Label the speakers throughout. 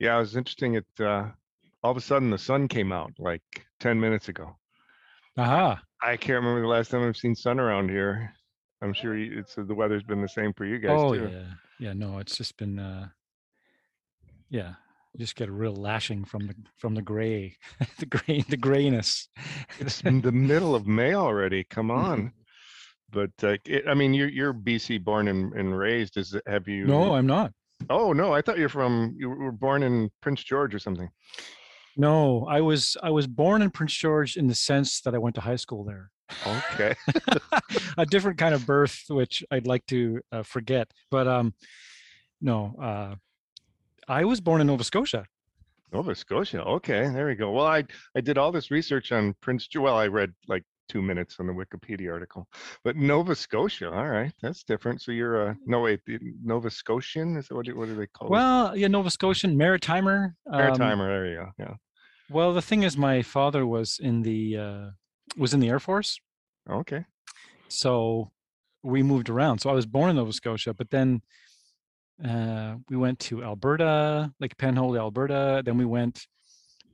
Speaker 1: Yeah, it was interesting. It uh, all of a sudden the sun came out like ten minutes ago.
Speaker 2: Aha.
Speaker 1: I can't remember the last time I've seen sun around here. I'm sure you, it's the weather's been the same for you guys
Speaker 2: Oh
Speaker 1: too.
Speaker 2: yeah. Yeah, no, it's just been uh yeah, you just get a real lashing from the from the gray, the gray the grayness.
Speaker 1: It's in the middle of May already. Come on. But uh, it, I mean, you're you're BC born and, and raised. Is have you?
Speaker 2: no, I'm not.
Speaker 1: Oh no, I thought you're from. You were born in Prince George or something.
Speaker 2: No, I was I was born in Prince George in the sense that I went to high school there.
Speaker 1: Okay.
Speaker 2: a different kind of birth, which I'd like to uh, forget. But um, no, uh, I was born in Nova Scotia.
Speaker 1: Nova Scotia. Okay, there we go. Well, I I did all this research on Prince. Well, I read like two minutes on the Wikipedia article, but Nova Scotia. All right, that's different. So you're a no wait, Nova Scotian is that what do, what do they call it?
Speaker 2: Well, yeah, Nova Scotian Maritimer. um,
Speaker 1: Maritimer. There you go. Yeah.
Speaker 2: well, the thing is, my father was in the uh, was in the Air Force,
Speaker 1: Okay.
Speaker 2: so we moved around. So I was born in Nova Scotia, but then uh, we went to Alberta, like Penhold, Alberta. Then we went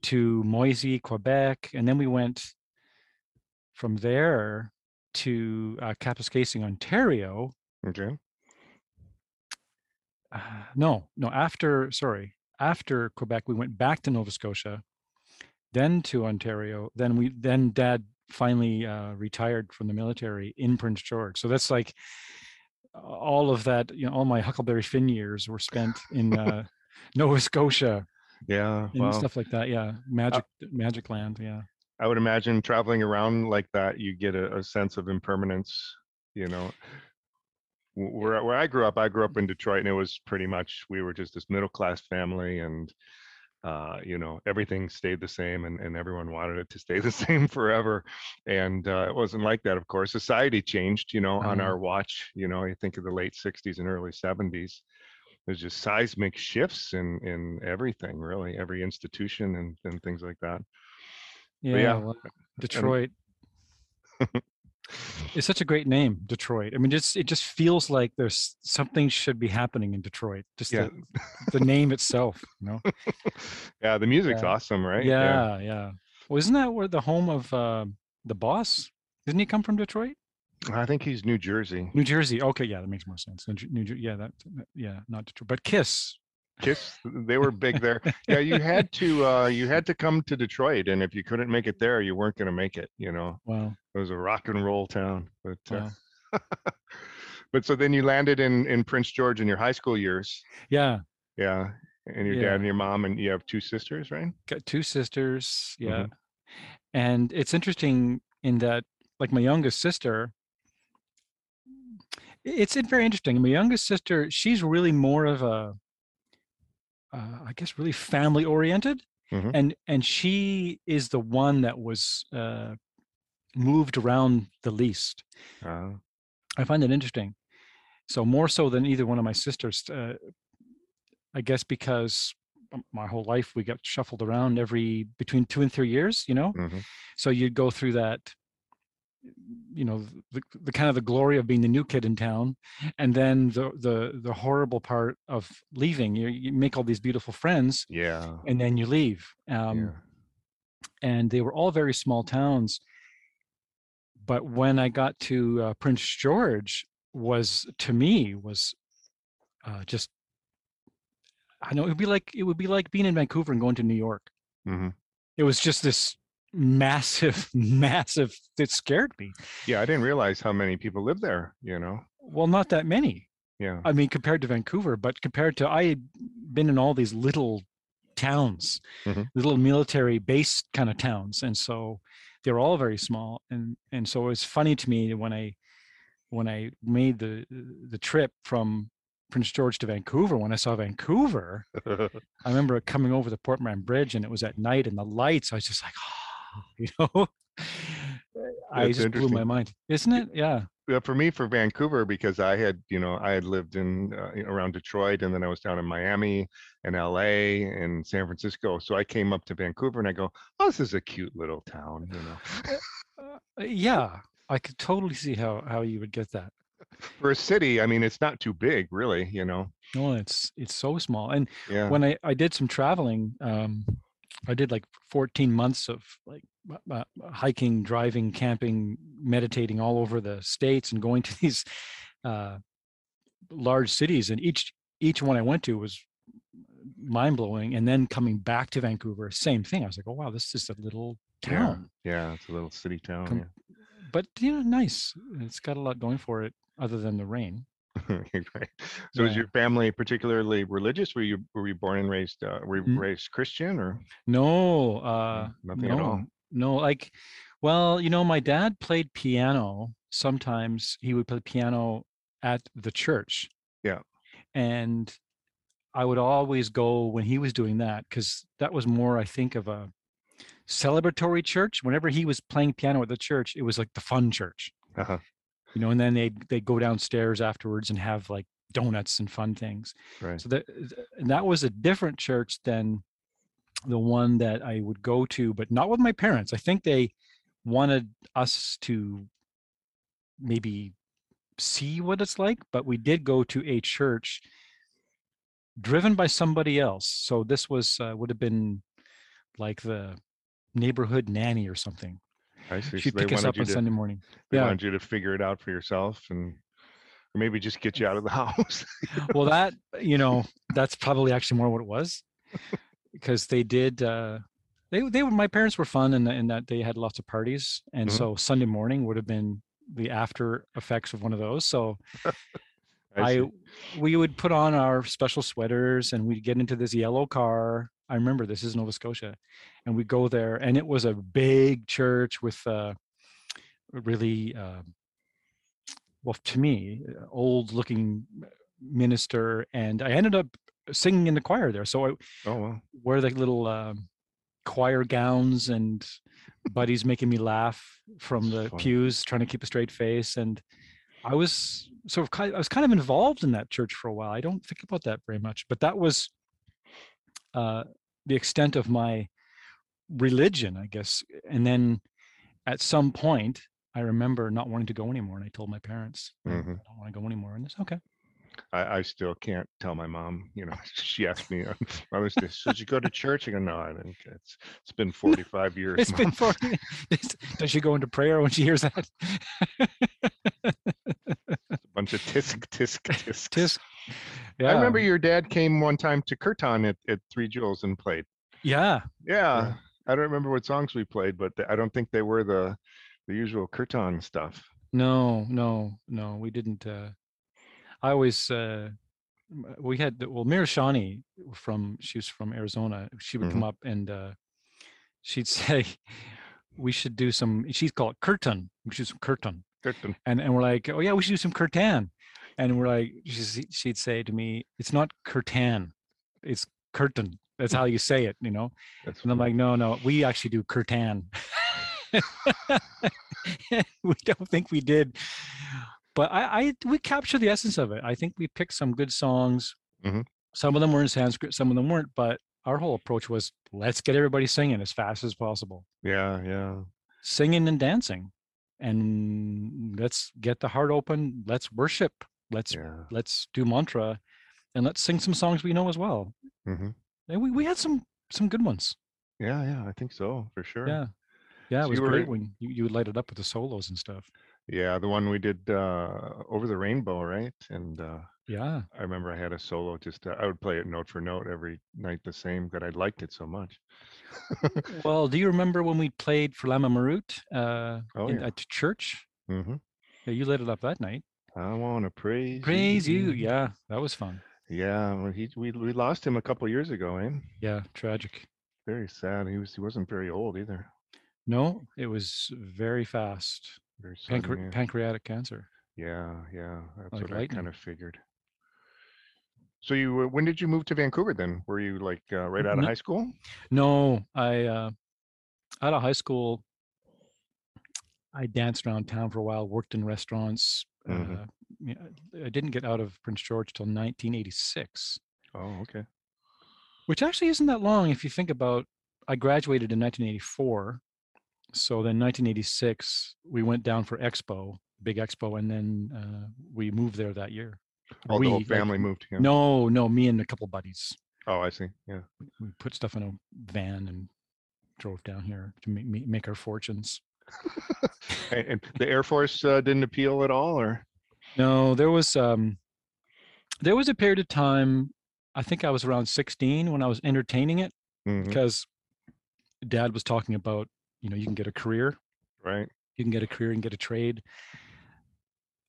Speaker 2: to Moisie, Quebec, and then we went from there to uh, Kapuskasing, Ontario.
Speaker 1: Okay.
Speaker 2: Uh, no, no. After sorry, after Quebec, we went back to Nova Scotia, then to Ontario. Then we then Dad finally uh, retired from the military in Prince George. So that's like all of that. You know, all my Huckleberry Finn years were spent in uh, Nova Scotia
Speaker 1: Yeah.
Speaker 2: and
Speaker 1: Well,
Speaker 2: stuff like that. Yeah, magic, magic land. Yeah.
Speaker 1: I would imagine traveling around like that, you get a, a sense of impermanence. You know, where where I grew up, I grew up in Detroit, and it was pretty much we were just this middle class family, and uh, you know everything stayed the same, and, and everyone wanted it to stay the same forever. And uh, it wasn't like that, of course. Society changed, you know, on
Speaker 2: Uh-huh.
Speaker 1: our watch. You know, you think of the late '60s and early '70s. There's just seismic shifts in in everything, really, every institution and and things like that.
Speaker 2: Yeah.
Speaker 1: yeah,
Speaker 2: well, Detroit. it's such a great name, Detroit. I mean, just it just feels like there's something should be happening in Detroit. Just
Speaker 1: Yeah.
Speaker 2: the, the name itself, you know.
Speaker 1: Yeah, the music's
Speaker 2: Yeah.
Speaker 1: awesome, right?
Speaker 2: Yeah, yeah. Well, isn't that where the home of uh, the boss? Didn't he come from Detroit?
Speaker 1: I think he's New Jersey.
Speaker 2: New Jersey. Okay, yeah, that makes more sense. New, New yeah, that- yeah, not Detroit, but Kiss.
Speaker 1: Kiss, they were big there. Yeah, you had to uh you had to come to Detroit and if you couldn't make it there, you weren't going to make it, you know.
Speaker 2: Wow.
Speaker 1: It was a rock and roll town. But uh,
Speaker 2: wow.
Speaker 1: but so then you landed in in Prince George in your high school years.
Speaker 2: Yeah,
Speaker 1: Yeah. And your
Speaker 2: Yeah.
Speaker 1: dad and your mom and you have two sisters, right?
Speaker 2: got two sisters. Yeah,
Speaker 1: Mhm.
Speaker 2: and it's interesting in that, like my youngest sister, it's it very interesting. My youngest sister, she's really more of a, uh, I guess, really family oriented,
Speaker 1: Mhm.
Speaker 2: and and she is the one that was uh, moved around the least.
Speaker 1: Uh,
Speaker 2: I find that interesting. So more so than either one of my sisters, uh, I guess because my whole life we got shuffled around every between two and three years, you know.
Speaker 1: mhm.
Speaker 2: So you'd go through that, you know, the, the kind of the glory of being the new kid in town, and then the the the horrible part of leaving. You you make all these beautiful friends,
Speaker 1: Yeah.
Speaker 2: and then you leave. Um,
Speaker 1: yeah.
Speaker 2: and they were all very small towns. But when I got to uh, Prince George, was to me was uh, just I know it would be like it would be like being in Vancouver and going to New York.
Speaker 1: Mhm.
Speaker 2: It was just this massive, massive. It scared me.
Speaker 1: Yeah, I didn't realize how many people live there, you know.
Speaker 2: Well, not that many.
Speaker 1: Yeah.
Speaker 2: I mean, compared to Vancouver, but compared to I had been in all these little towns,
Speaker 1: Mhm.
Speaker 2: little military base kind of towns, and so they're all very small. And and so it was funny to me when I when I made the the trip from Prince George to Vancouver. When I saw Vancouver, I remember coming over the Port Mann Bridge, and it was at night, and the lights. I was just like, you know, I just blew my mind, isn't it? Yeah.
Speaker 1: yeah, for me for Vancouver because I had you know I had lived in uh, around Detroit and then I was down in Miami and L.A. and San Francisco. So I came up to Vancouver and I go, oh, this is a cute little town, you know.
Speaker 2: Uh, yeah, I could totally see how how you would get that.
Speaker 1: For a city, I mean, it's not too big, really, you know?
Speaker 2: No, it's it's so small. And
Speaker 1: Yeah.
Speaker 2: when I I did some traveling, um, I did like 14 months of like uh, uh, hiking, driving, camping, meditating all over the states, and going to these uh, large cities. And each each one I went to was mind blowing. And then coming back to Vancouver, same thing. I was like, oh wow, this is a little town.
Speaker 1: Yeah, it's a little city town.
Speaker 2: Com- But you know, nice. It's got a lot going for it, other than the rain.
Speaker 1: yeah. right. So is your family particularly religious? Were you were you born and raised uh, were you
Speaker 2: Mm.
Speaker 1: raised Christian or
Speaker 2: No, uh,
Speaker 1: nothing
Speaker 2: no,
Speaker 1: at all?
Speaker 2: no. Like, well, you know, my dad played piano. Sometimes he would play piano at the church.
Speaker 1: Yeah.
Speaker 2: And I would always go when he was doing that because that was more, I think, of a celebratory church. Whenever he was playing piano at the church, it was like the fun church,
Speaker 1: Uh-huh.
Speaker 2: You know. And then they they go downstairs afterwards and have like donuts and fun things.
Speaker 1: Right.
Speaker 2: So that and that was a different church than the one that I would go to, but not with my parents. I think they wanted us to maybe see what it's like, but we did go to a church driven by somebody else. So this was uh, would have been like the neighborhood nanny or something.
Speaker 1: I see.
Speaker 2: She'd
Speaker 1: they
Speaker 2: pick us up on
Speaker 1: to
Speaker 2: Sunday morning.
Speaker 1: they
Speaker 2: Yeah.
Speaker 1: wanted you to figure it out for yourself and or maybe just get you out of the house.
Speaker 2: well that you know that's probably actually more what it was because they did uh they they were my parents were fun in, in that they had lots of parties and
Speaker 1: Mhm.
Speaker 2: so sunday morning would have been the after effects of one of those so
Speaker 1: I
Speaker 2: i, we would put on our special sweaters and we'd get into this yellow car i remember this is nova scotia and we go there and it was a big church with uh really uh, well to me uh, old looking minister and i ended up singing in the choir there so i
Speaker 1: Oh well.
Speaker 2: wear like little um, choir gowns and buddies making me laugh from the
Speaker 1: funny.
Speaker 2: pews trying to keep a straight face and i was sort of i was kind of involved in that church for a while i don't think about that very much but that was uh the extent of my religion i guess and then at some point i remember not wanting to go anymore and i told my parents "I
Speaker 1: Mhm.
Speaker 2: i don't want to go anymore and it's okay
Speaker 1: I, I still can't tell my mom, you know, she asked me on Mother's Day, should you go to church? I go, no, I didn't. It's it's been 45 years.
Speaker 2: it's been 40 does she go into prayer when she hears that
Speaker 1: a bunch of tisk tisk tisk.
Speaker 2: Tisk. Yeah
Speaker 1: I remember your dad came one time to Kirtan at, at Three Jewels and played.
Speaker 2: yeah
Speaker 1: Yeah. I don't remember what songs we played, but I don't think they were the the usual Kirtan stuff.
Speaker 2: No, no, no, we didn't. Uh, I always, uh, we had, well, Mira Shani from, she was from Arizona. She would come up and uh, she'd say, we should do some, she'd call it curtain, which is curtain.
Speaker 1: Kirtan.
Speaker 2: And, and we're like, oh yeah, we should do some curtain. And we're like, she'd say to me, it's not curtain, it's curtain. That's how you say it, you know?
Speaker 1: That's
Speaker 2: And I'm
Speaker 1: funny.
Speaker 2: like, no, no, we actually do curtain. we don't think we did, but I, I we capture the essence of it. I think we picked some good songs.
Speaker 1: Mhm.
Speaker 2: Some of them were in Sanskrit, some of them weren't. But our whole approach was let's get everybody singing as fast as possible,
Speaker 1: yeah, yeah.
Speaker 2: singing and dancing, and let's get the heart open. Let's worship. Let's
Speaker 1: Yeah.
Speaker 2: let's do mantra, and let's sing some songs we know as well.
Speaker 1: hmm
Speaker 2: And we we had some some good ones.
Speaker 1: Yeah, yeah. I think so for sure.
Speaker 2: Yeah. Yeah,
Speaker 1: So
Speaker 2: it was
Speaker 1: were-
Speaker 2: great when you, you would light it up with the solos and stuff.
Speaker 1: Yeah, the one we did uh over the rainbow, right? And uh
Speaker 2: Yeah.
Speaker 1: I remember I had a solo just uh, I would play it note for note every night the same, but I liked it so much.
Speaker 2: Well, do you remember when we played for Lama Marut uh,
Speaker 1: Oh,
Speaker 2: in,
Speaker 1: yeah.
Speaker 2: at church?
Speaker 1: hmm
Speaker 2: Yeah, you lit it up that night.
Speaker 1: I want to praise
Speaker 2: Praise you. Yeah, that was fun.
Speaker 1: Yeah, well, he we we lost him a couple years ago, eh?
Speaker 2: Yeah, tragic.
Speaker 1: Very sad. He was he wasn't very old either.
Speaker 2: No, it was very fast.
Speaker 1: Very sudden,
Speaker 2: Pancre-
Speaker 1: yeah.
Speaker 2: pancreatic cancer.
Speaker 1: yeah, yeah. That's
Speaker 2: like
Speaker 1: what I kind of figured. So you when did you move to Vancouver then? Were you like uh, right out of
Speaker 2: No-
Speaker 1: high school?
Speaker 2: No, I uh, out of high school, I danced around town for a while, worked in restaurants.
Speaker 1: Mhm.
Speaker 2: Uh, I didn't get out of Prince George till 1986.
Speaker 1: Oh, okay.
Speaker 2: which actually isn't that long if you think about i graduated in 1984 so then 1986 we went down for expo big expo, and then uh, we moved there that year.
Speaker 1: All the whole
Speaker 2: We, like,
Speaker 1: family moved here.
Speaker 2: No, no, me and a couple buddies.
Speaker 1: Oh, I see. Yeah.
Speaker 2: We put stuff in a van and drove down here to make, make our fortunes.
Speaker 1: And, and the Air Force uh, didn't appeal at all, or?
Speaker 2: No, there was um, there was a period of time. I think I was around 16 when I was entertaining it
Speaker 1: Mhm,
Speaker 2: because Dad was talking about you know you can get a career
Speaker 1: Right.
Speaker 2: you can get a career and get a trade.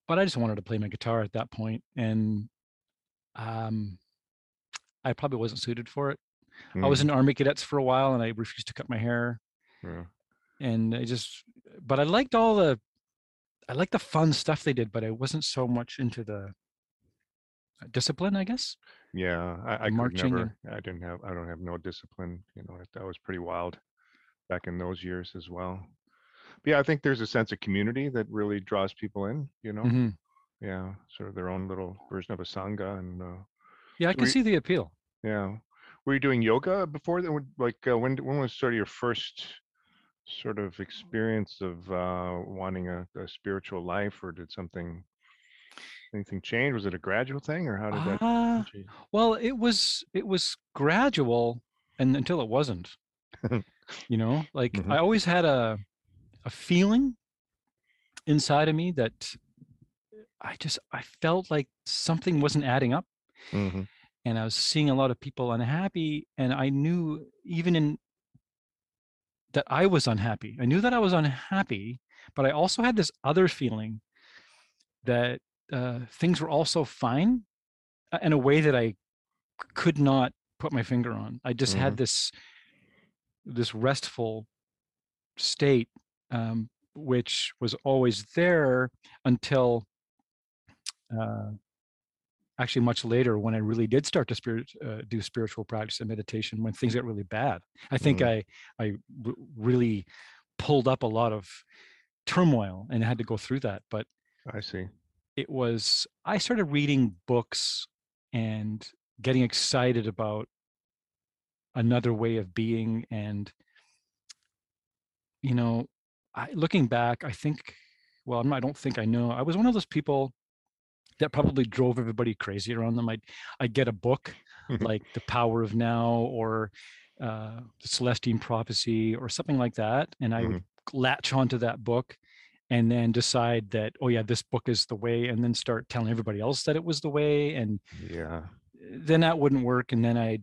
Speaker 2: But I just wanted to play my guitar at that point, and um, I probably wasn't suited for it. I was
Speaker 1: Mhm,
Speaker 2: in Army Cadets for a while, and I refused to cut my hair,
Speaker 1: yeah.
Speaker 2: And I just. But I liked all the, I liked the fun stuff they did, but I wasn't so much into the uh, discipline, I guess.
Speaker 1: Yeah, I, I could
Speaker 2: marching
Speaker 1: never. I didn't have. I don't have no discipline. You know, that was pretty wild back in those years as well. But yeah, I think there's a sense of community that really draws people in. You know,
Speaker 2: Mhm.
Speaker 1: yeah, sort of their own little version of a sangha, and uh,
Speaker 2: Yeah, I can
Speaker 1: we-
Speaker 2: see the appeal.
Speaker 1: yeah. Were you doing yoga before that? Like uh, when? When was sort of your first sort of experience of uh, wanting a, a spiritual life, or did something? Anything change? Was it a gradual thing, or how did that?
Speaker 2: Ah,
Speaker 1: change?
Speaker 2: Well, it was it was gradual and until it wasn't. you know, like
Speaker 1: Mhm.
Speaker 2: I always had a a feeling inside of me that I just I felt like something wasn't adding up
Speaker 1: hmm
Speaker 2: and I was seeing a lot of people unhappy and I knew even in that I was unhappy. I knew that I was unhappy, but I also had this other feeling that uh, things were also fine uh, in a way that I could not put my finger on. I just had this this restful state, um, which was always there until uh, actually much later when I really did start to spirit, uh, do spiritual practice and meditation when things got really bad. I think I I r- really pulled up a lot of turmoil and had to go through that. But
Speaker 1: I see.
Speaker 2: it was I started reading books and getting excited about another way of being and you know I, looking back i think well I'm, i don't think i know i was one of those people that probably drove everybody crazy around them i'd i'd get a book
Speaker 1: Mhm.
Speaker 2: like the power of now or uh, the celestine prophecy or something like that and i would latch onto that book and then decide that oh yeah this book is the way and then start telling everybody else that it was the way and
Speaker 1: Yeah.
Speaker 2: then that wouldn't work and then i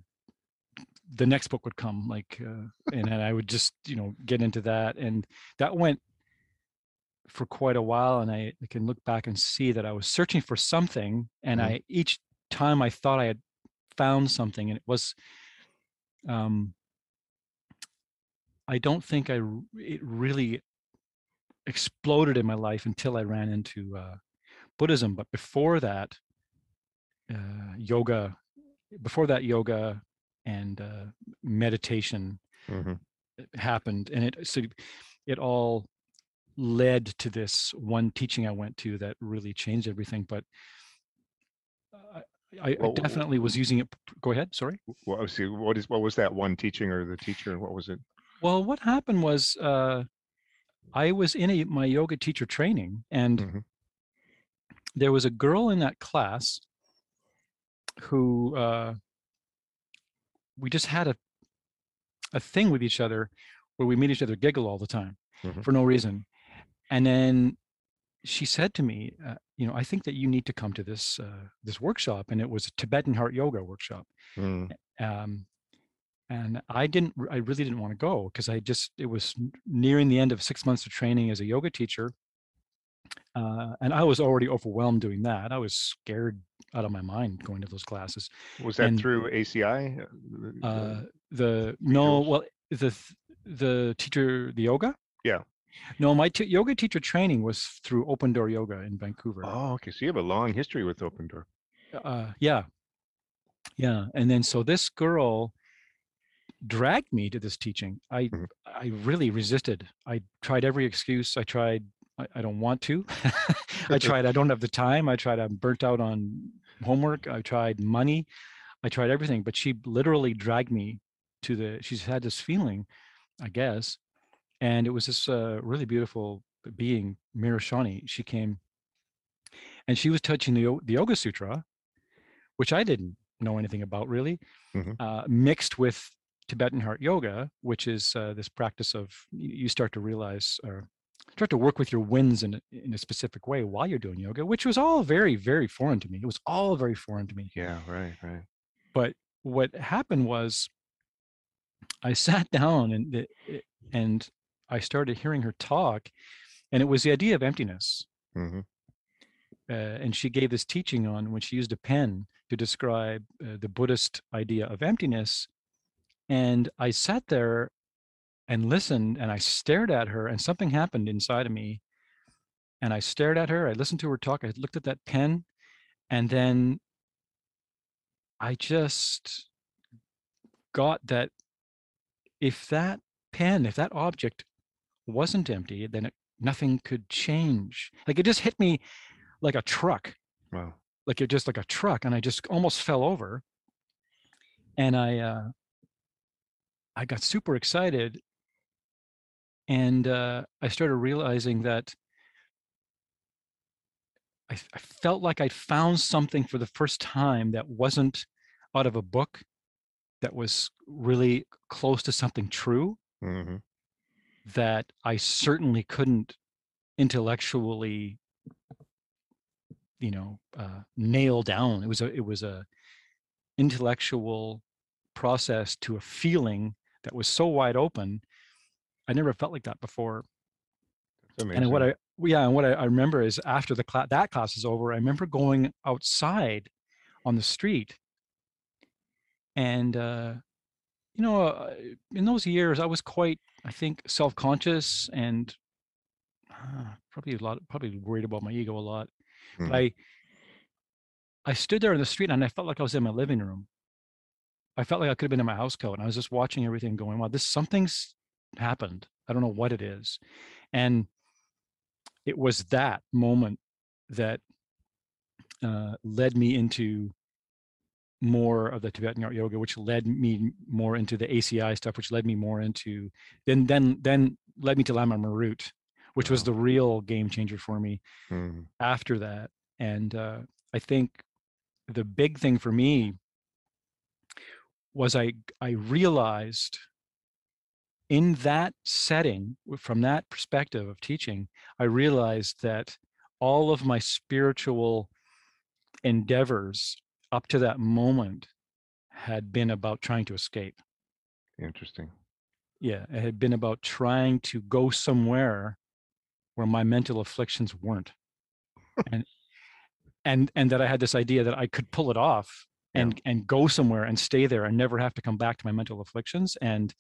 Speaker 2: the next book would come like uh, and then i would just you know get into that and that went for quite a while and I, I can look back and see that i was searching for something and
Speaker 1: Mhm.
Speaker 2: i each time i thought i had found something and it was um i don't think I it really exploded in my life until i ran into uh buddhism but before that uh yoga before that yoga and uh, meditation
Speaker 1: hmm
Speaker 2: happened and it so it all led to this one teaching i went to that really changed everything but uh, I, I
Speaker 1: Well, w-
Speaker 2: definitely was using it go ahead sorry
Speaker 1: What was see? What is? What was that one teaching or the teacher? What was it?
Speaker 2: well what happened was uh i was in a my yoga teacher training and
Speaker 1: Mhm.
Speaker 2: there was a girl in that class who uh we just had a a thing with each other where we made each other giggle all the time
Speaker 1: Mhm.
Speaker 2: for no reason. And then she said to me, uh, you know, I think that you need to come to this uh, this workshop, and it was a Tibetan Heart Yoga workshop.
Speaker 1: Mm,
Speaker 2: Um, and I didn't, I really didn't want to go because I just, it was nearing the end of six months of training as a yoga teacher, uh, and I was already overwhelmed doing that. I was scared out of my mind going to those classes.
Speaker 1: Was that
Speaker 2: And-
Speaker 1: through ACI? uh, the- the-
Speaker 2: Uh, no, well, the the teacher, the yoga.
Speaker 1: Yeah.
Speaker 2: No, my t- yoga teacher training was through Open Door Yoga in Vancouver.
Speaker 1: oh, okay. So you have a long history with Open Door.
Speaker 2: Uh, yeah, yeah. And then so this girl dragged me to this teaching. I
Speaker 1: Mhm.
Speaker 2: I really resisted. I tried every excuse. I tried. I, I don't want to. I tried. I don't have the time. I tried. I'm burnt out on homework. I tried money. I tried everything. But she literally dragged me to the. She's had this feeling, I guess, and it was this uh, really beautiful being Mira Shani, she came and she was touching the, the Yoga Sutra, which I didn't know anything about really,
Speaker 1: Mhm.
Speaker 2: uh, mixed with Tibetan Heart Yoga, which is uh, this practice of you start to realize or start to work with your winds in a, in a specific way while you're doing yoga, which was all very, very foreign to me. It was all very foreign to me.
Speaker 1: Yeah, right, right.
Speaker 2: But what happened was I sat down and the- it- and I started hearing her talk, and it was the idea of emptiness.
Speaker 1: hmm
Speaker 2: Uh, and she gave this teaching on when she used a pen to describe uh, the Buddhist idea of emptiness. And I sat there and listened, and I stared at her, and something happened inside of me. And I stared at her. I listened to her talk. I looked at that pen, and then I just got that if that pen, if that object wasn't empty, then it, nothing could change. Like it just hit me like a truck,
Speaker 1: Wow.
Speaker 2: like it just like a truck, and I just almost fell over. And I, uh, I got super excited, and uh, I started realizing that I, I felt like I'd found something for the first time that wasn't out of a book, that was really close to something true
Speaker 1: hmm
Speaker 2: that I certainly couldn't intellectually, you know, uh, nail down. It was a it was a intellectual process to a feeling that was so wide open. I never felt like that before. And what. I yeah, and what I, I remember is after the class that class is over, I remember going outside on the street, and uh, you know, uh, in those years, I was quite, I think, self-conscious and uh, probably a lot, probably worried about my ego a lot.
Speaker 1: Mhm.
Speaker 2: But I, I stood there in the street and I felt like I was in my living room. I felt like I could have been in my house coat, and I was just watching everything going. Wow, this something's happened. I don't know what it is, and it was that moment that uh, led me into more of the Tibetan Heart yoga, which led me more into the ACI stuff, which led me more into then then then led me to Lama Marut, which was the real game changer for me
Speaker 1: Mhm.
Speaker 2: after that. And uh, I think the big thing for me was I I realized in that setting, from that perspective of teaching, I realized that all of my spiritual endeavors up to that moment had been about trying to escape.
Speaker 1: Interesting.
Speaker 2: Yeah, it had been about trying to go somewhere where my mental afflictions weren't. and and and that I had this idea that I could pull it off
Speaker 1: Yeah.
Speaker 2: and and go somewhere and stay there and never have to come back to my mental afflictions and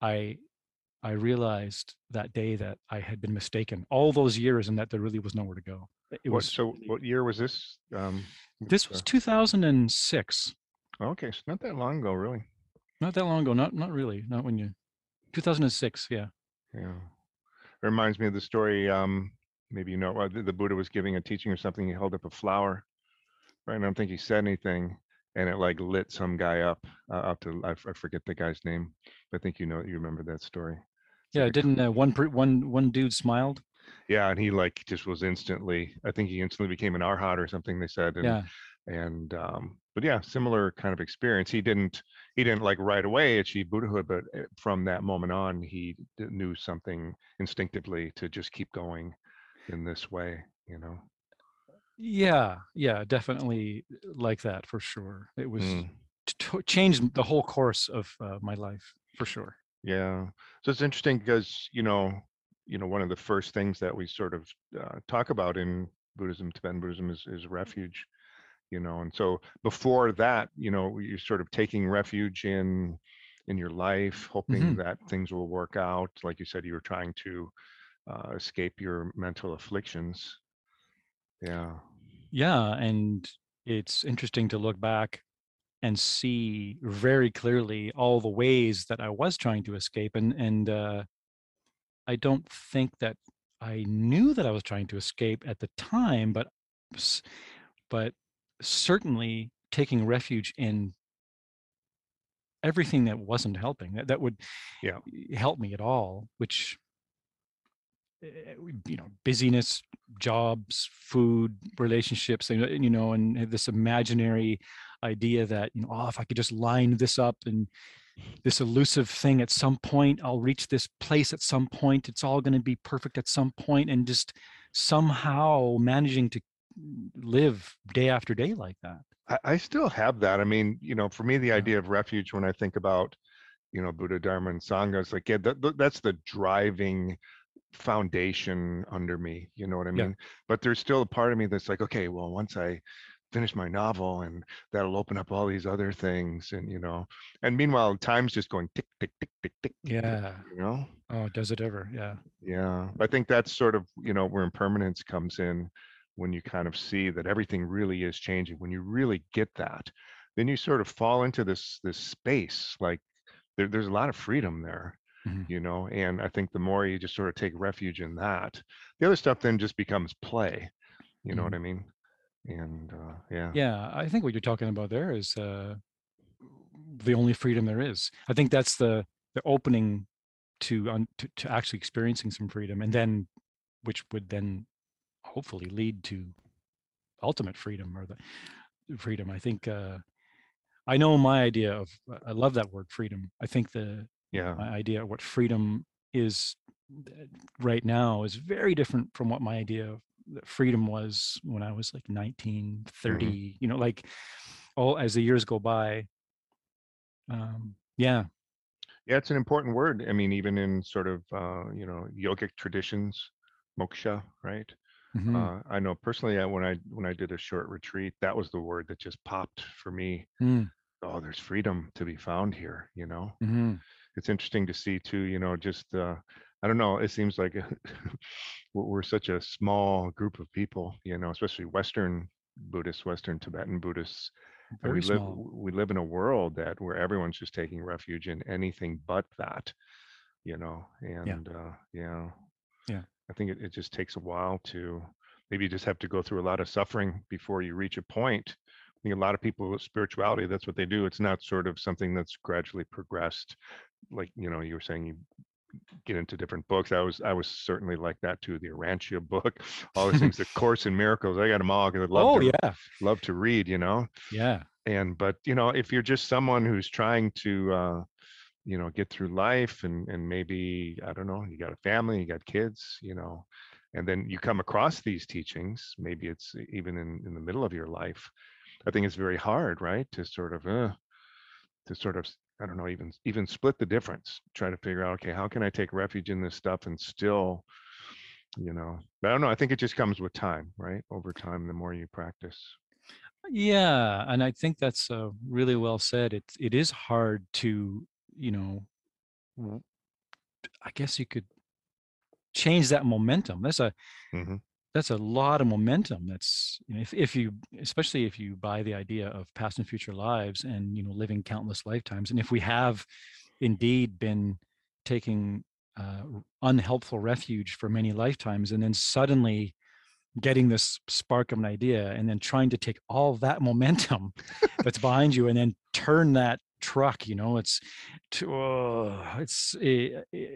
Speaker 2: I I realized that day that I had been mistaken all those years and that there really was nowhere to go. It
Speaker 1: What,
Speaker 2: was
Speaker 1: so what year was this? Um,
Speaker 2: this was 2006.
Speaker 1: okay, so not that long ago, really.
Speaker 2: Not that long ago. Not not really. Not when you 2006. Yeah.
Speaker 1: Yeah. It reminds me of the story. Um, maybe you know, uh, the, the Buddha was giving a teaching or something. He held up a flower, right? And I don't think he said anything, and it like lit some guy up. Uh, up to I, f- I forget the guy's name, but I think you know you remember that story.
Speaker 2: Yeah. Didn't uh, one per, one one dude smiled?
Speaker 1: Yeah, and he like just was instantly. I think he instantly became an arhat or something. They said. And,
Speaker 2: Yeah.
Speaker 1: And um, but yeah, similar kind of experience. He didn't. He didn't like right away achieve Buddhahood, but uh, from that moment on, he knew something instinctively to just keep going in this way. You know.
Speaker 2: Yeah. Yeah. Definitely like that for sure. It was
Speaker 1: Mm,
Speaker 2: t- changed the whole course of uh, my life for sure.
Speaker 1: yeah. So it's interesting because you know, you know, one of the first things that we sort of uh, talk about in Buddhism, Tibetan Buddhism, is is refuge. you know and so before that you know you're sort of taking refuge in in your life hoping
Speaker 2: Mhm.
Speaker 1: that things will work out like you said you were trying to uh, escape your mental afflictions yeah
Speaker 2: Yeah, and it's interesting to look back and see very clearly all the ways that I was trying to escape, and and uh, I don't think that I knew that I was trying to escape at the time, but but certainly taking refuge in everything that wasn't helping that, that would
Speaker 1: Yeah.
Speaker 2: help me at all, which eh, you know busyness jobs food relationships and you know and this imaginary idea that you know oh if i could just line this up and this elusive thing at some point i'll reach this place at some point it's all going to be perfect at some point and just somehow managing to live day after day like that
Speaker 1: I, I still have that. I mean, you know, for me, the
Speaker 2: Yeah.
Speaker 1: idea of refuge when I think about, you know, Buddha, Dharma, and Sangha, it's like, yeah, that, that- that's the driving foundation under me. You know what I
Speaker 2: Yeah.
Speaker 1: mean? But there's still a part of me that's like, okay, well, once I finish my novel and that'll open up all these other things and, you know, and meanwhile, time's just going tick, tick, tick, tick, tick.
Speaker 2: yeah
Speaker 1: You know?
Speaker 2: oh does it ever yeah
Speaker 1: Yeah, I think that's sort of, you know, where impermanence comes in when you kind of see that everything really is changing. When you really get that, then you sort of fall into this this space like there, there's a lot of freedom there,
Speaker 2: Mhm.
Speaker 1: you know, and I think the more you just sort of take refuge in that, the other stuff then just becomes play. You know what I mean? And uh yeah.
Speaker 2: Yeah, I think what you're talking about there is uh, the only freedom there is. I think that's the the opening to, un, to to actually experiencing some freedom, and then which would then hopefully lead to ultimate freedom or the freedom. I think uh, I know my idea of. I love that word freedom. I think the
Speaker 1: Yeah.
Speaker 2: my idea of what freedom is uh, right now is very different from what my idea of freedom was when I was like 19, 30, you know, like all as the years go by. Um, yeah.
Speaker 1: Yeah, it's an important word. I mean, even in sort of uh, you know, yogic traditions, moksha, right?
Speaker 2: mhm,
Speaker 1: Uh, I know personally, I, when I when I did a short retreat, that was the word that just popped for me.
Speaker 2: mm,
Speaker 1: Oh, there's freedom to be found here. You know,
Speaker 2: mhm,
Speaker 1: it's interesting to see too. You know, just uh, I don't know. It seems like we're, we're such a small group of people. You know, especially Western Buddhists, Western Tibetan Buddhists. And
Speaker 2: Very
Speaker 1: we live we live in a world that where everyone's just taking refuge in anything but that. You know, and uh, yeah,
Speaker 2: Yeah.
Speaker 1: I think it, it just takes a while to maybe you just have to go through a lot of suffering before you reach a point. I think a lot of people with spirituality, that's what they do. It's not sort of something that's gradually progressed. Like, you know, you were saying you get into different books. I was I was certainly like that too. The Urantia book, all these things, the Course in Miracles. I got them all because I'd love
Speaker 2: Oh
Speaker 1: to
Speaker 2: yeah,
Speaker 1: love to read, you know.
Speaker 2: yeah,
Speaker 1: And but you know, if you're just someone who's trying to uh you know get through life and and maybe i don't know you got a family you got kids you know and then you come across these teachings maybe it's even in in the middle of your life i think it's very hard right to sort of uh to sort of i don't know even even split the difference try to figure out okay how can i take refuge in this stuff and still you know but i don't know i think it just comes with time right over time the more you practice
Speaker 2: yeah, and I think that's uh, really well said. It it is hard to you know, I guess you could change that momentum. That's a
Speaker 1: hmm
Speaker 2: that's a lot of momentum that's you know if, if you especially if you buy the idea of past and future lives and you know living countless lifetimes and if we have indeed been taking uh, unhelpful refuge for many lifetimes and then suddenly getting this spark of an idea and then trying to take all that momentum that's behind you and then turn that truck you know it's to, uh, it's eh, eh,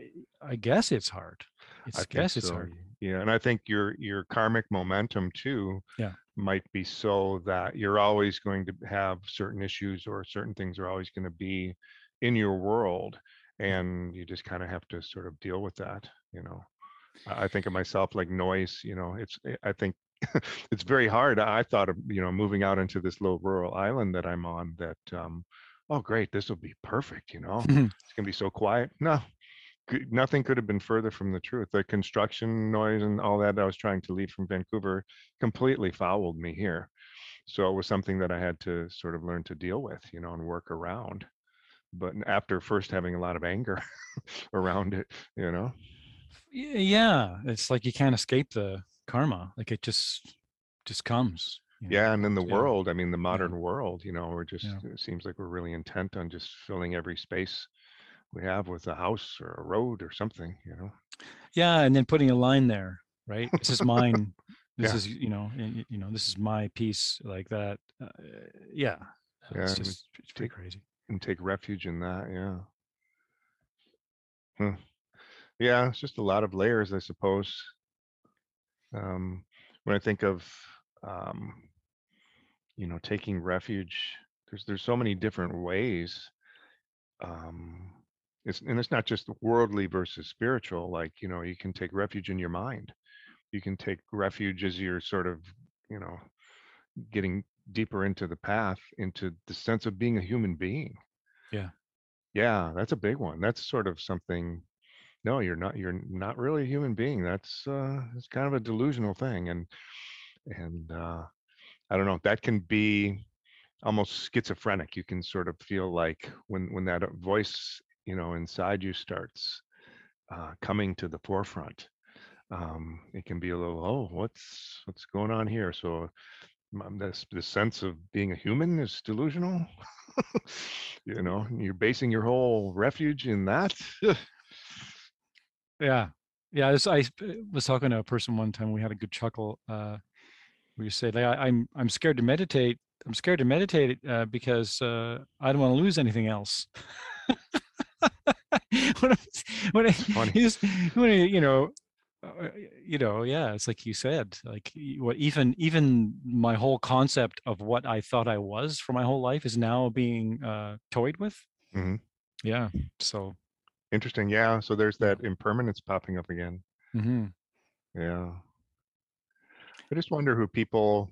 Speaker 2: i guess it's hard it's,
Speaker 1: I
Speaker 2: guess it's
Speaker 1: so.
Speaker 2: hard
Speaker 1: Yeah, and I think your your karmic momentum too
Speaker 2: Yeah.
Speaker 1: might be so that you're always going to have certain issues or certain things are always going to be in your world and you just kind of have to sort of deal with that, you know. I think of myself like noise, you know, it's eh, I think it's very hard. I thought of, you know, moving out into this little rural island that I'm on that um oh great, this will be perfect, you know. It's going to be so quiet. No, could- nothing could have been further from the truth. The construction noise and all that I was trying to leave from Vancouver completely fouled me here. So it was something that I had to sort of learn to deal with, you know, and work around. But after first having a lot of anger around it, you know,
Speaker 2: Y- yeah it's like you can't escape the karma like it just just comes you know?
Speaker 1: yeah. And in the
Speaker 2: Yeah.
Speaker 1: world, I mean, the modern world, you know, we're just,
Speaker 2: Yeah.
Speaker 1: it seems like we're really intent on just filling every space we have with a house or a road or something, you know.
Speaker 2: yeah and then putting a line there right this is mine this
Speaker 1: Yeah.
Speaker 2: is you know you know this is my piece like that uh, yeah
Speaker 1: Yeah,
Speaker 2: it's just it's pretty
Speaker 1: take-
Speaker 2: crazy
Speaker 1: and take refuge in that. Yeah. Huh. Yeah, it's just a lot of layers, I suppose. Um, when I think of, um, you know, taking refuge, there's there's so many different ways. Um, it's and it's not just worldly versus spiritual. Like you know, you can take refuge in your mind. You can take refuge as you're sort of, you know, getting deeper into the path, into the sense of being a human being.
Speaker 2: Yeah.
Speaker 1: Yeah, that's a big one. That's sort of something no, you're not you're not really a human being. That's uh it's kind of a delusional thing. And and uh I don't know, that can be almost schizophrenic. You can sort of feel like when when that voice, you know, inside you starts uh coming to the forefront, um, it can be a little, oh, what's what's going on here? So um, this the sense of being a human is delusional. you know, you're basing your whole refuge in that.
Speaker 2: Yeah. Yeah. This, I was talking to a person one time. We had a good chuckle. Uh, you said, like, I'm I'm scared to meditate. I'm scared to meditate uh, because uh, I don't want to lose anything else. when I, when I,
Speaker 1: funny.
Speaker 2: you just- when I, you know, uh, you know, yeah, it's like you said, like what even even my whole concept of what I thought I was for my whole life is now being uh, toyed with.
Speaker 1: Mhm.
Speaker 2: Yeah. So.
Speaker 1: Interesting. Yeah. So there's that impermanence popping up again.
Speaker 2: mhm.
Speaker 1: Yeah. I just wonder who people,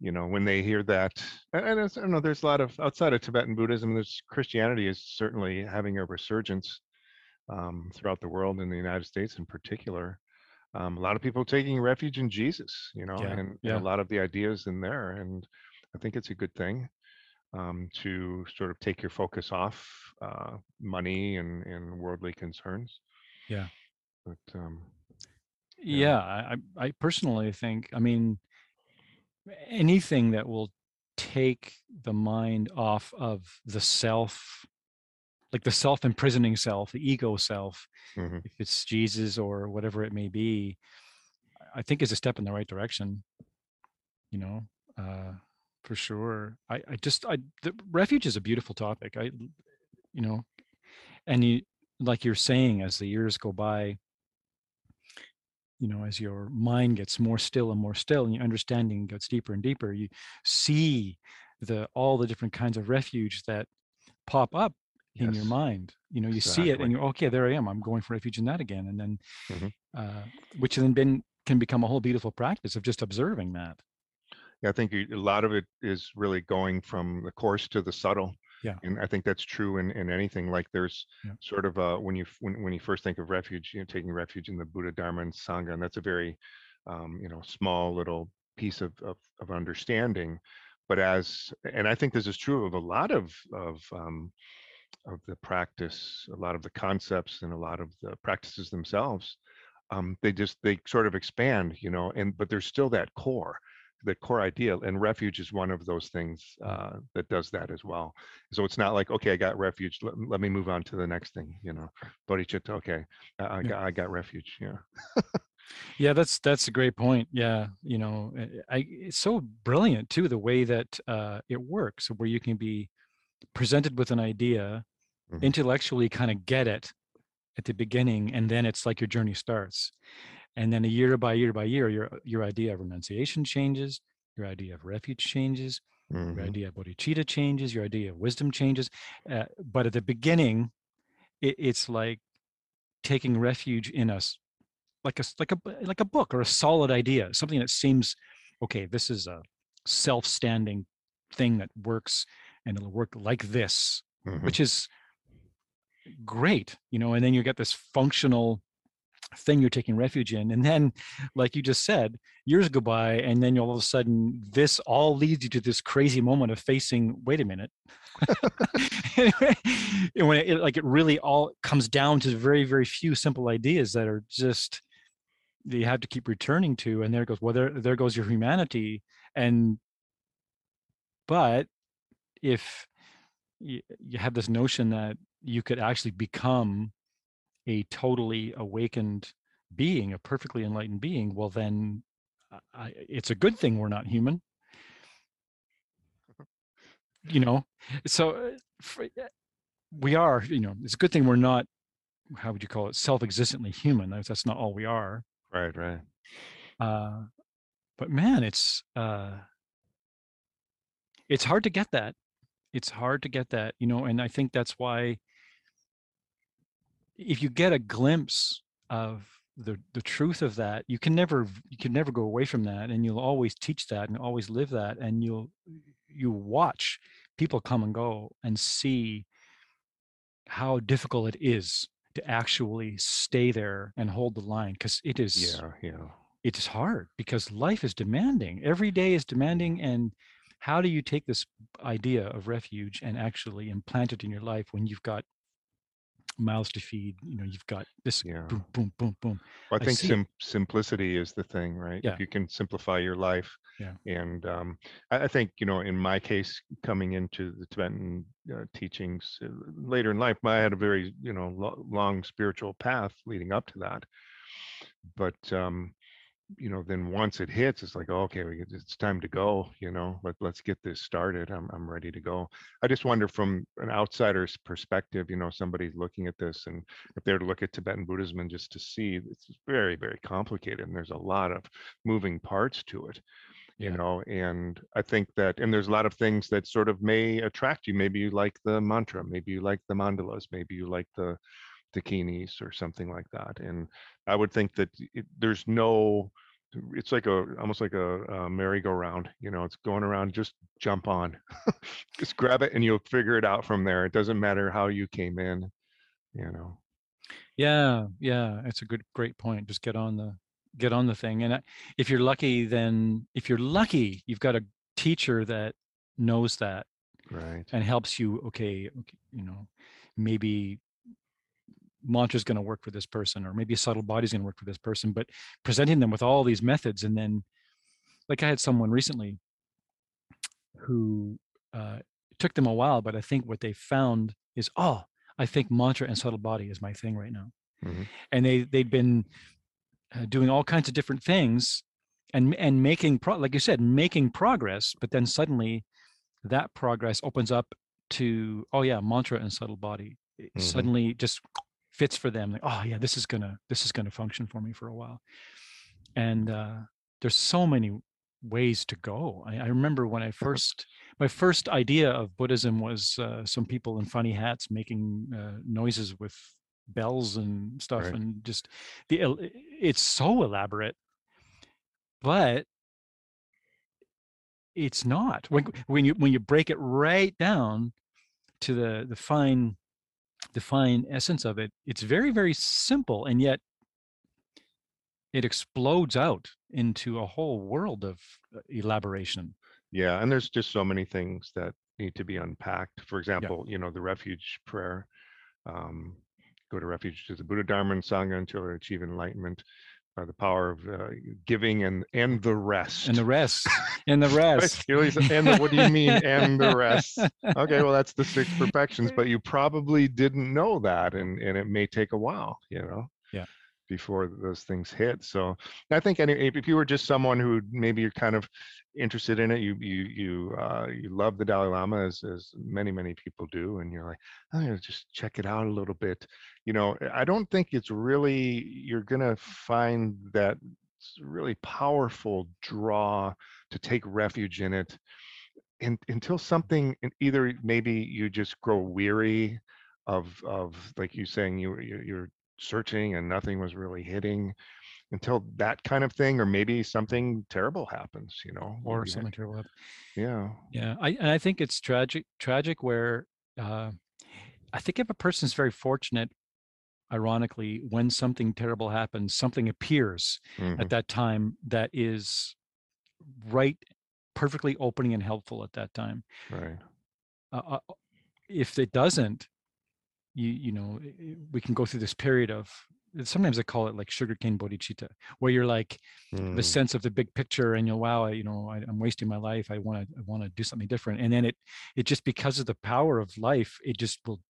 Speaker 1: you know, when they hear that, and and I don't know, there's a lot of outside of Tibetan Buddhism, there's Christianity is certainly having a resurgence um, throughout the world, in the United States in particular. Um, a lot of people taking refuge in Jesus, you know,
Speaker 2: Yeah,
Speaker 1: and, and a lot of the ideas in there, and I think it's a good thing um, to sort of take your focus off uh, money and, and worldly concerns.
Speaker 2: Yeah.
Speaker 1: But um,
Speaker 2: yeah I, I I personally think i mean anything that will take the mind off of the self like the self imprisoning self the ego self
Speaker 1: mhm.
Speaker 2: if it's jesus or whatever it may be i think is a step in the right direction you know uh for sure i i just i the refuge is a beautiful topic i you know and you like you're saying as the years go by you know as your mind gets more still and more still and your understanding gets deeper and deeper you see the all the different kinds of refuge that pop up in your mind you know you see it and you're okay there i am i'm going for refuge in that again and then
Speaker 1: Mhm.
Speaker 2: uh, which then been, can become a whole beautiful practice of just observing that
Speaker 1: Yeah, I think you- a lot of it is really going from the coarse to the subtle.
Speaker 2: Yeah.
Speaker 1: And I think that's true in, in anything. Like there's
Speaker 2: Yeah.
Speaker 1: sort of a, when you, when, when you first think of refuge, you know, taking refuge in the Buddha, Dharma and Sangha, and that's a very, um, you know, small little piece of, of, of understanding. But as, and I think this is true of a lot of, of, um, of the practice, a lot of the concepts and a lot of the practices themselves, um, they just, they sort of expand, you know, and, but there's still that core the core idea and refuge is one of those things uh, that does that as well so it's not like okay i got refuge let, let me move on to the next thing you know bodhicitta okay i, I
Speaker 2: Yeah.
Speaker 1: got i got refuge yeah
Speaker 2: yeah that's that's a great point yeah you know I, I it's so brilliant too the way that uh, it works where you can be presented with an idea
Speaker 1: Mhm.
Speaker 2: intellectually kind of get it at the beginning and then it's like your journey starts and then a year by year by year your your idea of renunciation changes your idea of refuge changes your
Speaker 1: Mhm.
Speaker 2: idea of bodhicitta changes your idea of wisdom changes uh, but at the beginning it, it's like taking refuge in us like a like a like a book or a solid idea something that seems okay this is a self-standing thing that works and it'll work like this
Speaker 1: Mhm.
Speaker 2: which is great you know and then you get this functional thing you're taking refuge in and then like you just said years go by and then all of a sudden this all leads you to this crazy moment of facing wait a minute. And when it, like it really all comes down to very very few simple ideas that are just that you have to keep returning to and there goes well there, there goes your humanity and but if you, you have this notion that you could actually become a totally awakened being, a perfectly enlightened being, well, then I, I- it's a good thing we're not human. You know, so uh, for, uh, we are, you know, it's a good thing we're not how would you call it self-existently human that's, that's not all we are
Speaker 1: Right, right.
Speaker 2: uh but man it's uh it's hard to get that it's hard to get that you know and i think that's why if you get a glimpse of the the truth of that you can never you can never go away from that and you'll always teach that and always live that and you'll you watch people come and go and see how difficult it is to actually stay there and hold the line because it is
Speaker 1: Yeah, yeah.
Speaker 2: it is hard because life is demanding every day is demanding mm-hmm. and how do you take this idea of refuge and actually implant it in your life when you've got mouths to feed you know you've got this
Speaker 1: Yeah.
Speaker 2: boom boom boom boom
Speaker 1: Well, I
Speaker 2: I
Speaker 1: think sim- simplicity is the thing, right?
Speaker 2: Yeah.
Speaker 1: If you can simplify your life.
Speaker 2: Yeah.
Speaker 1: And um, I, I think, you know, in my case, coming into the Tibetan uh, teachings uh, later in life, I had a very, you know, lo- long spiritual path leading up to that. But, um, you know, then once it hits, it's like, okay, we, get- it's time to go, you know, let, let's get this started. I'm, I'm ready to go. I just wonder from an outsider's perspective, you know, somebody looking at this and if they're to look at Tibetan Buddhism and just to see it's very, very complicated and there's a lot of moving parts to it, you
Speaker 2: Yeah.
Speaker 1: know, and I think that, and there's a lot of things that sort of may attract you. Maybe you like the mantra, maybe you like the mandalas, maybe you like the dakinis or something like that. And I would think that it, there's no, it's like a, almost like a, a merry-go-round, you know, it's going around, just jump on, just grab it and you'll figure it out from there. It doesn't matter how you came in, you know.
Speaker 2: yeah yeah it's a good great point just get on the get on the thing and if you're lucky then if you're lucky you've got a teacher that knows that
Speaker 1: Right.
Speaker 2: and helps you okay, okay you know maybe mantra's going to work for this person or maybe a subtle body's going to work for this person but presenting them with all these methods and then like i had someone recently who uh, it took them a while but i think what they found is oh i think mantra and subtle body is my thing right now
Speaker 1: Mhm.
Speaker 2: and they they'd been uh, doing all kinds of different things and and making pro- like you said making progress but then suddenly that progress opens up to oh yeah mantra and subtle body
Speaker 1: Mhm.
Speaker 2: suddenly just fits for them like oh yeah this is gonna this is gonna function for me for a while. And uh there's so many ways to go. I, I remember when i first my first idea of buddhism was uh, some people in funny hats making uh, noises with bells and stuff
Speaker 1: Right.
Speaker 2: and just the it's so elaborate but it's not. When when you when you break it right down to the the fine the fine essence of it it's very very simple and yet it explodes out into a whole world of uh, elaboration
Speaker 1: Yeah, and there's just so many things that need to be unpacked. For example, you know, the refuge prayer, um, go to refuge to the Buddha, Dharma, and Sangha until I achieve enlightenment. Uh, the power of uh, giving and and the rest.
Speaker 2: and the rest and the rest
Speaker 1: and the, what do you mean and the rest? Okay, well that's the six perfections, but you probably didn't know that, and and it may take a while, you know. Before those things hit. So I think any, if you were just someone who maybe you're kind of interested in it, you you you uh, you love the Dalai Lama as as many many people do, and you're like, I'm gonna just check it out a little bit. You know, I don't think it's really you're gonna find that really powerful draw to take refuge in it And until something either maybe you just grow weary of of like you saying you- you're searching and nothing was really hitting until that kind of thing or maybe something terrible happens you know
Speaker 2: or
Speaker 1: ha-
Speaker 2: something terrible happened.
Speaker 1: yeah
Speaker 2: Yeah, I and I think it's tragic tragic where uh, I think if a person's very fortunate, ironically, when something terrible happens, something appears
Speaker 1: mhm,
Speaker 2: at that time that is right, perfectly opening and helpful at that time.
Speaker 1: right
Speaker 2: Uh, uh, if it doesn't, you you know we can go through this period of sometimes I call it like sugarcane bodhicitta, where you're like the
Speaker 1: Mm,
Speaker 2: sense of the big picture and you're wow I, you know I, i'm wasting my life. I want to i want to do something different. And then it it just because of the power of life it just will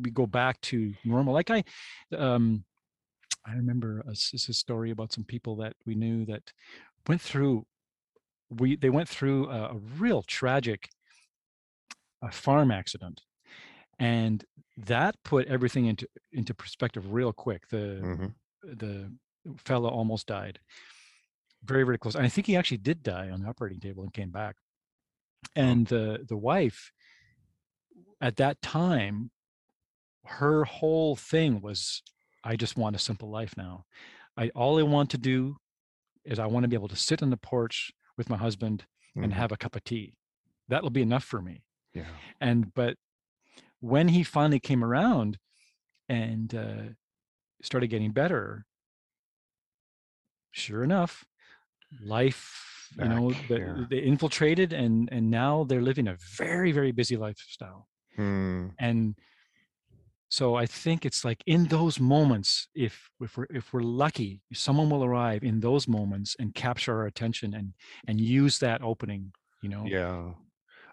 Speaker 2: we go back to normal. Like i um i remember a, s- s- a story about some people that we knew that went through we they went through a, a real tragic uh farm accident and that put everything into into perspective real quick the
Speaker 1: Mhm.
Speaker 2: the fella almost died very very close and i think he actually did die on the operating table and came back and the the wife at that time her whole thing was i just want a simple life now i all i want to do is i want to be able to sit on the porch with my husband and
Speaker 1: Mhm.
Speaker 2: have a cup of tea that'll be enough for me
Speaker 1: Yeah.
Speaker 2: and but when he finally came around and uh, started getting better sure enough life you know
Speaker 1: Back,
Speaker 2: the,
Speaker 1: yeah.
Speaker 2: they infiltrated and and now they're living a very very busy lifestyle
Speaker 1: Hmm.
Speaker 2: and so i think it's like in those moments if if we're if we're lucky someone will arrive in those moments and capture our attention and and use that opening you know
Speaker 1: Yeah.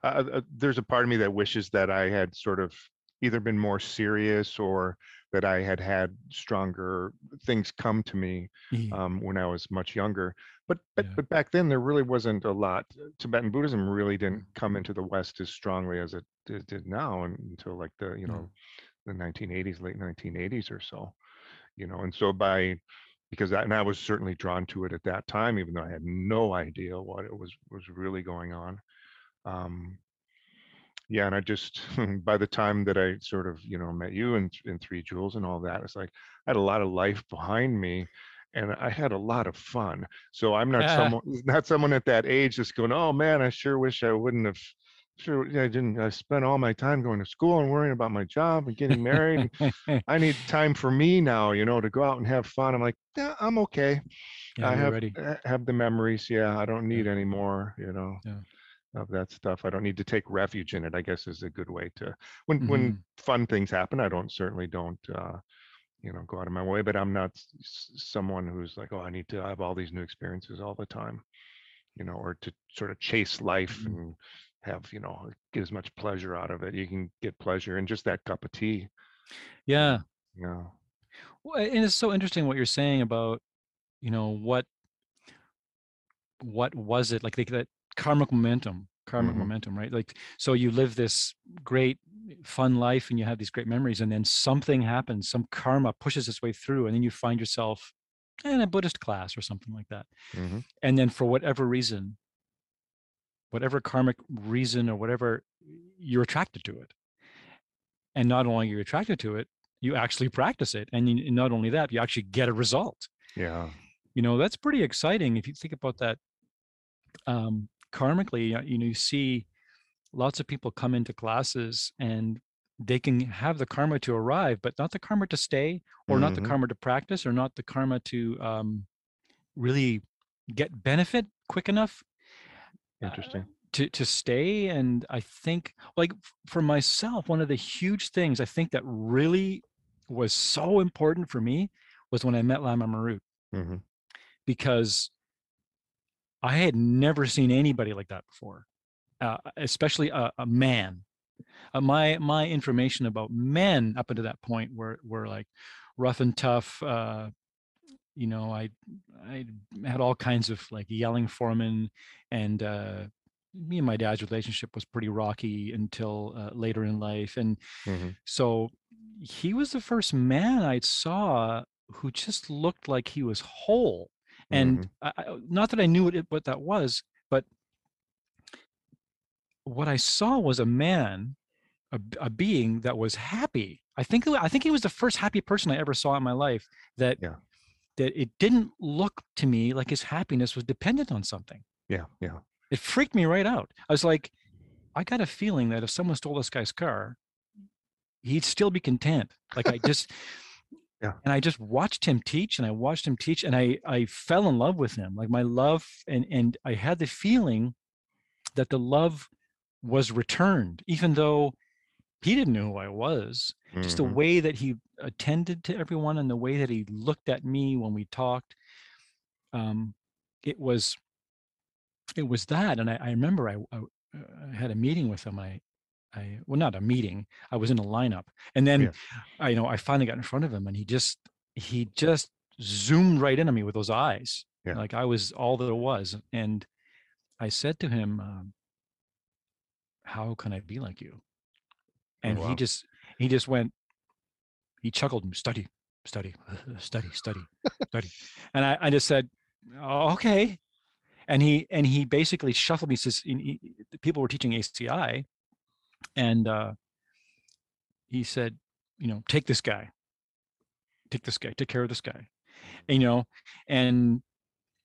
Speaker 1: Uh, uh, there's a part of me that wishes that I had sort of either been more serious or that I had had stronger things come to me
Speaker 2: Ye-
Speaker 1: um, when I was much younger. But but
Speaker 2: Yeah.
Speaker 1: but back then there really wasn't a lot. Tibetan Buddhism really didn't come into the West as strongly as it did, did now until like the you
Speaker 2: No.
Speaker 1: know the 1980s, late 1980s or so. You know, and so by because I, and I was certainly drawn to it at that time, even though I had no idea what it was was really going on. Um, yeah, and I just by the time that I sort of you know met you in in Three Jewels and all that, it's like I had a lot of life behind me, and I had a lot of fun. So I'm not someone not someone at that age just going, oh man, I sure wish I wouldn't have. Sure, I didn't. I spent all my time going to school and worrying about my job and getting married. I need time for me now, you know, to go out and have fun. I'm like, yeah, I'm okay.
Speaker 2: yeah
Speaker 1: I have
Speaker 2: ready
Speaker 1: uh, have the memories. Yeah, I don't need any more. You know,
Speaker 2: Yeah.
Speaker 1: Of that stuff. I don't need to take refuge in it. I guess is a good way to when when
Speaker 2: Mm-hmm.
Speaker 1: fun things happen. I don't certainly don't uh, you know go out of my way, but I'm not s- someone who's like, oh, I need to have all these new experiences all the time. You know, or to sort of chase life
Speaker 2: Mhm.
Speaker 1: and have you know get as much pleasure out of it. You can get pleasure in just that cup of tea.
Speaker 2: yeah
Speaker 1: You know.
Speaker 2: Well, and it's so interesting what you're saying about, you know, what what was it like, like that karmic momentum, karmic
Speaker 1: Mhm.
Speaker 2: momentum, right? Like, so you live this great, fun life, and you have these great memories, and then something happens, some karma pushes its way through, and then you find yourself in a Buddhist class or something like that,
Speaker 1: Mhm.
Speaker 2: and then for whatever reason, whatever karmic reason or whatever, you're attracted to it, and not only are you're attracted to it, you actually practice it, and you, not only that, you actually get a result
Speaker 1: Yeah.
Speaker 2: you know that's pretty exciting if you think about that um karmically uh, you know you see lots of people come into classes and they can have the karma to arrive but not the karma to stay or not the
Speaker 1: Mhm.
Speaker 2: karma to practice or not the karma to um really get benefit quick enough uh,
Speaker 1: Interesting.
Speaker 2: to to stay and i think like for myself one of the huge things i think that really was so important for me was when i met lama marut
Speaker 1: hmm
Speaker 2: because I had never seen anybody like that before, uh, especially a, a man. Uh, my my information about men up until that point were were like rough and tough. Uh, you know, I I had all kinds of like yelling foremen, and uh, me and my dad's relationship was pretty rocky until uh, later in life, and
Speaker 1: hmm
Speaker 2: so he was the first man I saw who just looked like he was whole. And
Speaker 1: Mhm.
Speaker 2: I, not that I knew what, it, what that was, but what I saw was a man, a being that was happy. I think I think he was the first happy person I ever saw in my life. That
Speaker 1: Yeah.
Speaker 2: that it didn't look to me like his happiness was dependent on something.
Speaker 1: Yeah. Yeah.
Speaker 2: It freaked me right out. I was like, I got a feeling that if someone stole this guy's car, he'd still be content. Like I just,
Speaker 1: Yeah.
Speaker 2: And I just watched him teach, and I watched him teach, and I I fell in love with him. Like my love, and and I had the feeling that the love was returned, even though he didn't know who I was. Just the
Speaker 1: Mhm.
Speaker 2: way that he attended to everyone, and the way that he looked at me when we talked. Um, it was it was that and i, I remember I, I, uh, had a meeting with him i i well not a meeting i was in a lineup and then
Speaker 1: Yeah.
Speaker 2: i you know i finally got in front of him and he just he just zoomed right into me with those eyes
Speaker 1: Yeah.
Speaker 2: like i was all that it was and i said to him um, how can i be like you
Speaker 1: Oh,
Speaker 2: and
Speaker 1: wow.
Speaker 2: he just he just went, he chuckled and study, study, study, study, study. And I, I just said, "Oh, okay. And he and he basically shuffled me. Says he- people were teaching ACI, and uh, he said, you know, take this guy, take this guy, take care of this guy, and, you know, and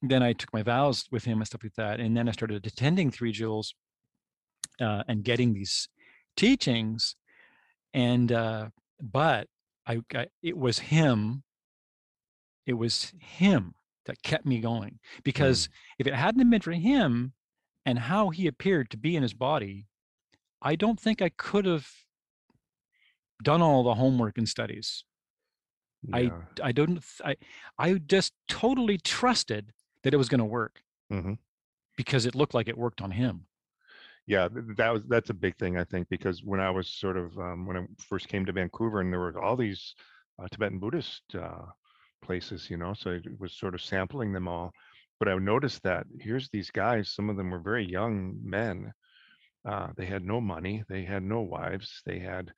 Speaker 2: then I took my vows with him and stuff like that, and then I started attending Three Jewels, uh, and getting these teachings, and uh, but I, I it was him it was him that kept me going because if it hadn't been for him and how he appeared to be in his body i don't think i could have done all the homework and studies I-
Speaker 1: Yeah.
Speaker 2: i don't i i just totally trusted that it was going to work
Speaker 1: Mhm.
Speaker 2: because it looked like it worked on him
Speaker 1: yeah that was that's a big thing i think because when i was sort of um, when i first came to vancouver and there were all these uh, tibetan buddhist uh, places you know so it was sort of sampling them all but i noticed that here's these guys some of them were very young men uh, they had no money they had no wives they had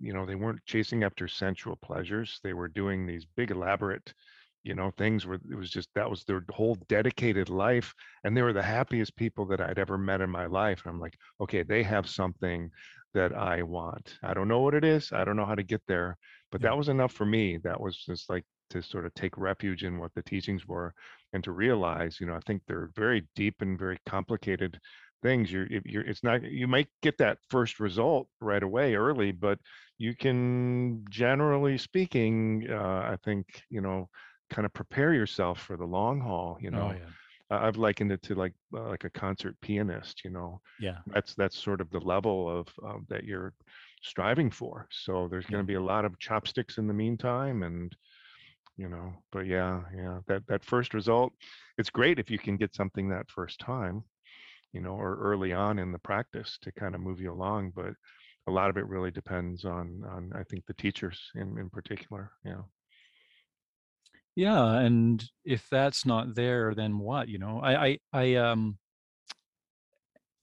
Speaker 1: you know they weren't chasing after sensual pleasures they were doing these big elaborate you know things where it was just that was their whole dedicated life and they were the happiest people that I'd ever met in my life. And I'm like, okay, they have something that I want. I don't know what it is. I don't know how to get there, but
Speaker 2: Yeah.
Speaker 1: that was enough for me. That was just like to sort of take refuge in what the teachings were and to realize, you know, I think they're very deep and very complicated things. You're, you're, it's not, you might get that first result right away early, but you can, generally speaking, uh, I think, you know, kind of prepare yourself for the long haul, you know.
Speaker 2: oh yeah
Speaker 1: I've likened it to like uh, like a concert pianist. You know,
Speaker 2: yeah
Speaker 1: that's that's sort of the level of um, that you're striving for. So there's going to be a lot of chopsticks in the meantime, and you know, but yeah, yeah, that that first result, it's great if you can get something that first time, you know, or early on in the practice to kind of move you along. But a lot of it really depends on on I think the teachers in in particular. Yeah.
Speaker 2: yeah and if that's not there then what you know i i, I um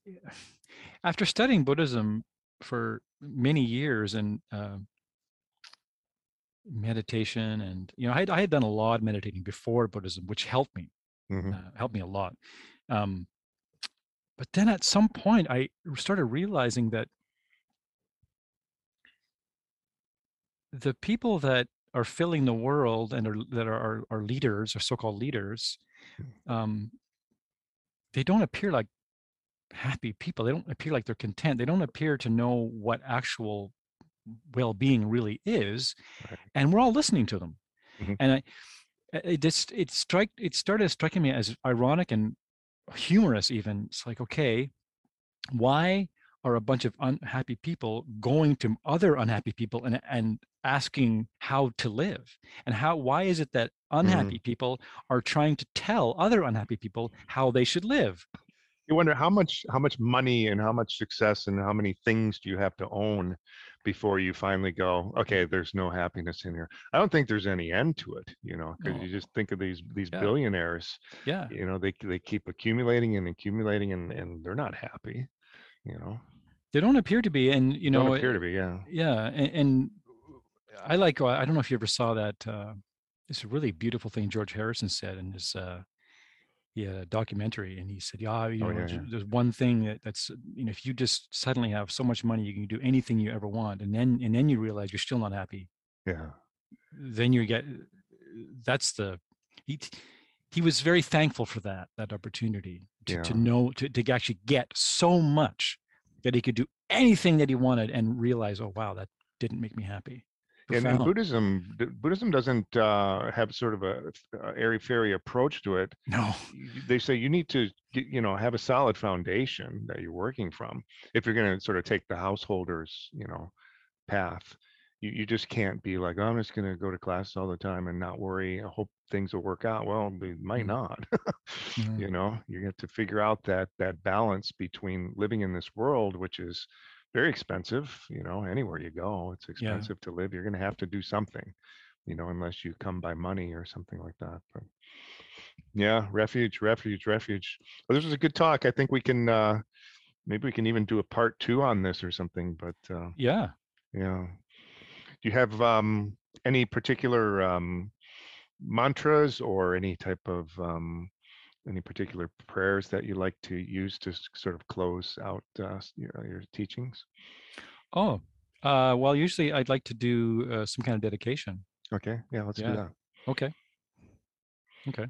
Speaker 2: after studying buddhism for many years and uh, meditation and you know I had, I had done a lot of meditating before buddhism which helped me
Speaker 1: hmm
Speaker 2: uh, helped me a lot um but then at some point i started realizing that the people that are filling the world and are, that are leaders or so-called leaders um, they don't appear like happy people they don't appear like they're content they don't appear to know what actual well-being really is
Speaker 1: Right.
Speaker 2: and we're all listening to them
Speaker 1: Mhm.
Speaker 2: and i it just it strike it started striking me as ironic and humorous even it's like okay why are a bunch of unhappy people going to other unhappy people and and asking how to live? And how why is it that unhappy mm. people are trying to tell other unhappy people how they should live
Speaker 1: you wonder how much how much money and how much success and how many things do you have to own before you finally go okay there's no happiness in here i don't think there's any end to it you know because
Speaker 2: No.
Speaker 1: you just think of these these
Speaker 2: Yeah.
Speaker 1: billionaires
Speaker 2: yeah
Speaker 1: you know they they keep accumulating and accumulating and and they're not happy you know
Speaker 2: they don't appear to be and you know
Speaker 1: don't appear to be yeah
Speaker 2: yeah and, and i like uh, i don't know if you ever saw that uh it's a really beautiful thing george harrison said in his uh yeah documentary and he said yeah you
Speaker 1: Oh,
Speaker 2: know
Speaker 1: yeah, yeah.
Speaker 2: there's one thing that, that's you know if you just suddenly have so much money you can do anything you ever want and then and then you realize you're still not happy.
Speaker 1: Yeah.
Speaker 2: Then you get that's the he he was very thankful for that that opportunity to, to know to, to actually get so much that he could do anything that he wanted and realize oh wow that didn't make me happy
Speaker 1: and, and buddhism buddhism doesn't uh have sort of a, a airy fairy approach to it.
Speaker 2: No.
Speaker 1: They say you need to you know have a solid foundation that you're working from if you're going to sort of take the householder's you know path. You, you just can't be like oh, i'm just going to go to class all the time and not worry. I hope things will work out. Well they might
Speaker 2: Mhm.
Speaker 1: not.
Speaker 2: Mhm.
Speaker 1: you know you have to figure out that that balance between living in this world which is very expensive you know anywhere you go it's expensive to live you're going to have to do something you know unless you come by money or something like that but yeah refuge refuge refuge. Well, this was a good talk i think we can uh maybe we can even do a part two on this or something but uh
Speaker 2: yeah.
Speaker 1: Yeah. Do you have um, any particular um, mantras or any type of um, any particular prayers that you like to use to sort of close out uh, your, your teachings?
Speaker 2: Oh, uh, well, usually I'd like to do uh, some kind of dedication.
Speaker 1: Okay. Yeah. Let's
Speaker 2: Yeah.
Speaker 1: do that.
Speaker 2: Okay. Okay.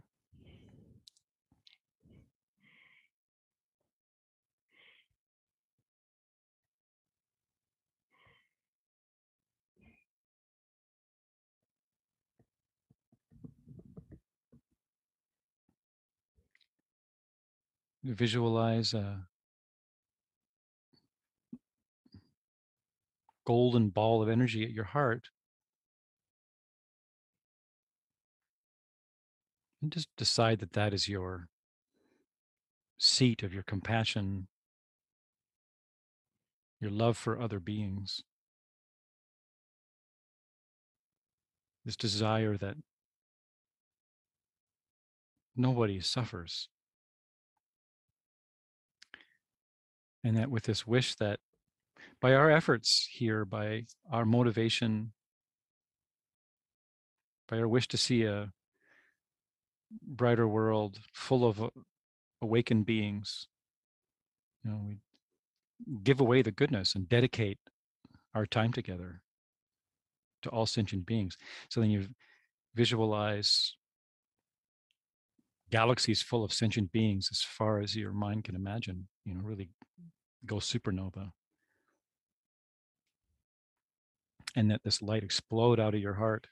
Speaker 2: Visualize a golden ball of energy at your heart. And just decide that that is your seat of your compassion, your love for other beings. This desire that nobody suffers. And that with this wish that by our efforts here, by our motivation, by our wish to see a brighter world full of awakened beings, you know, we give away the goodness and dedicate our time together to all sentient beings. So then you visualize galaxies full of sentient beings as far as your mind can imagine, you know, really go supernova. And that this light explode out of your heart.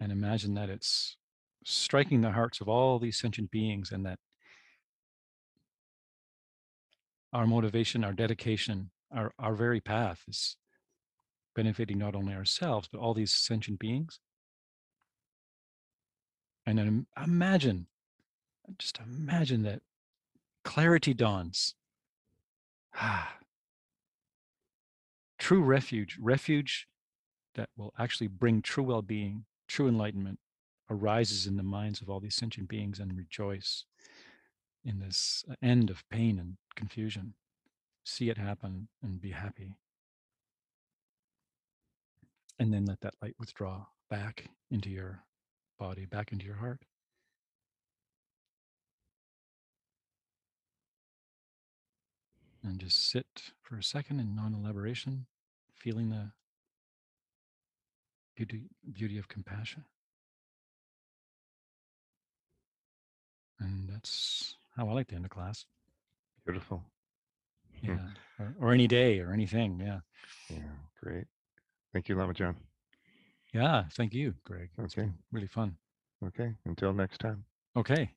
Speaker 2: And imagine that it's striking the hearts of all these sentient beings and that our motivation, our dedication, our, our very path is benefiting not only ourselves, but all these sentient beings. And then imagine, just imagine that clarity dawns. Ah, true refuge, refuge that will actually bring true well being, true enlightenment arises in the minds of all these sentient beings and rejoice in this uh, end of pain and confusion. See it happen and be happy. And then let that light withdraw back into your body, back into your heart. And just sit for a second in non elaboration, feeling the beauty, beauty of compassion. And that's how I like to end a class.
Speaker 1: Beautiful. Hmm.
Speaker 2: Yeah. Or, or any day or anything. Yeah.
Speaker 1: Yeah. Great. Thank you, Lama John.
Speaker 2: Yeah. Thank you, Greg. It's
Speaker 1: Okay.
Speaker 2: been really fun.
Speaker 1: Okay. Until next time.
Speaker 2: Okay.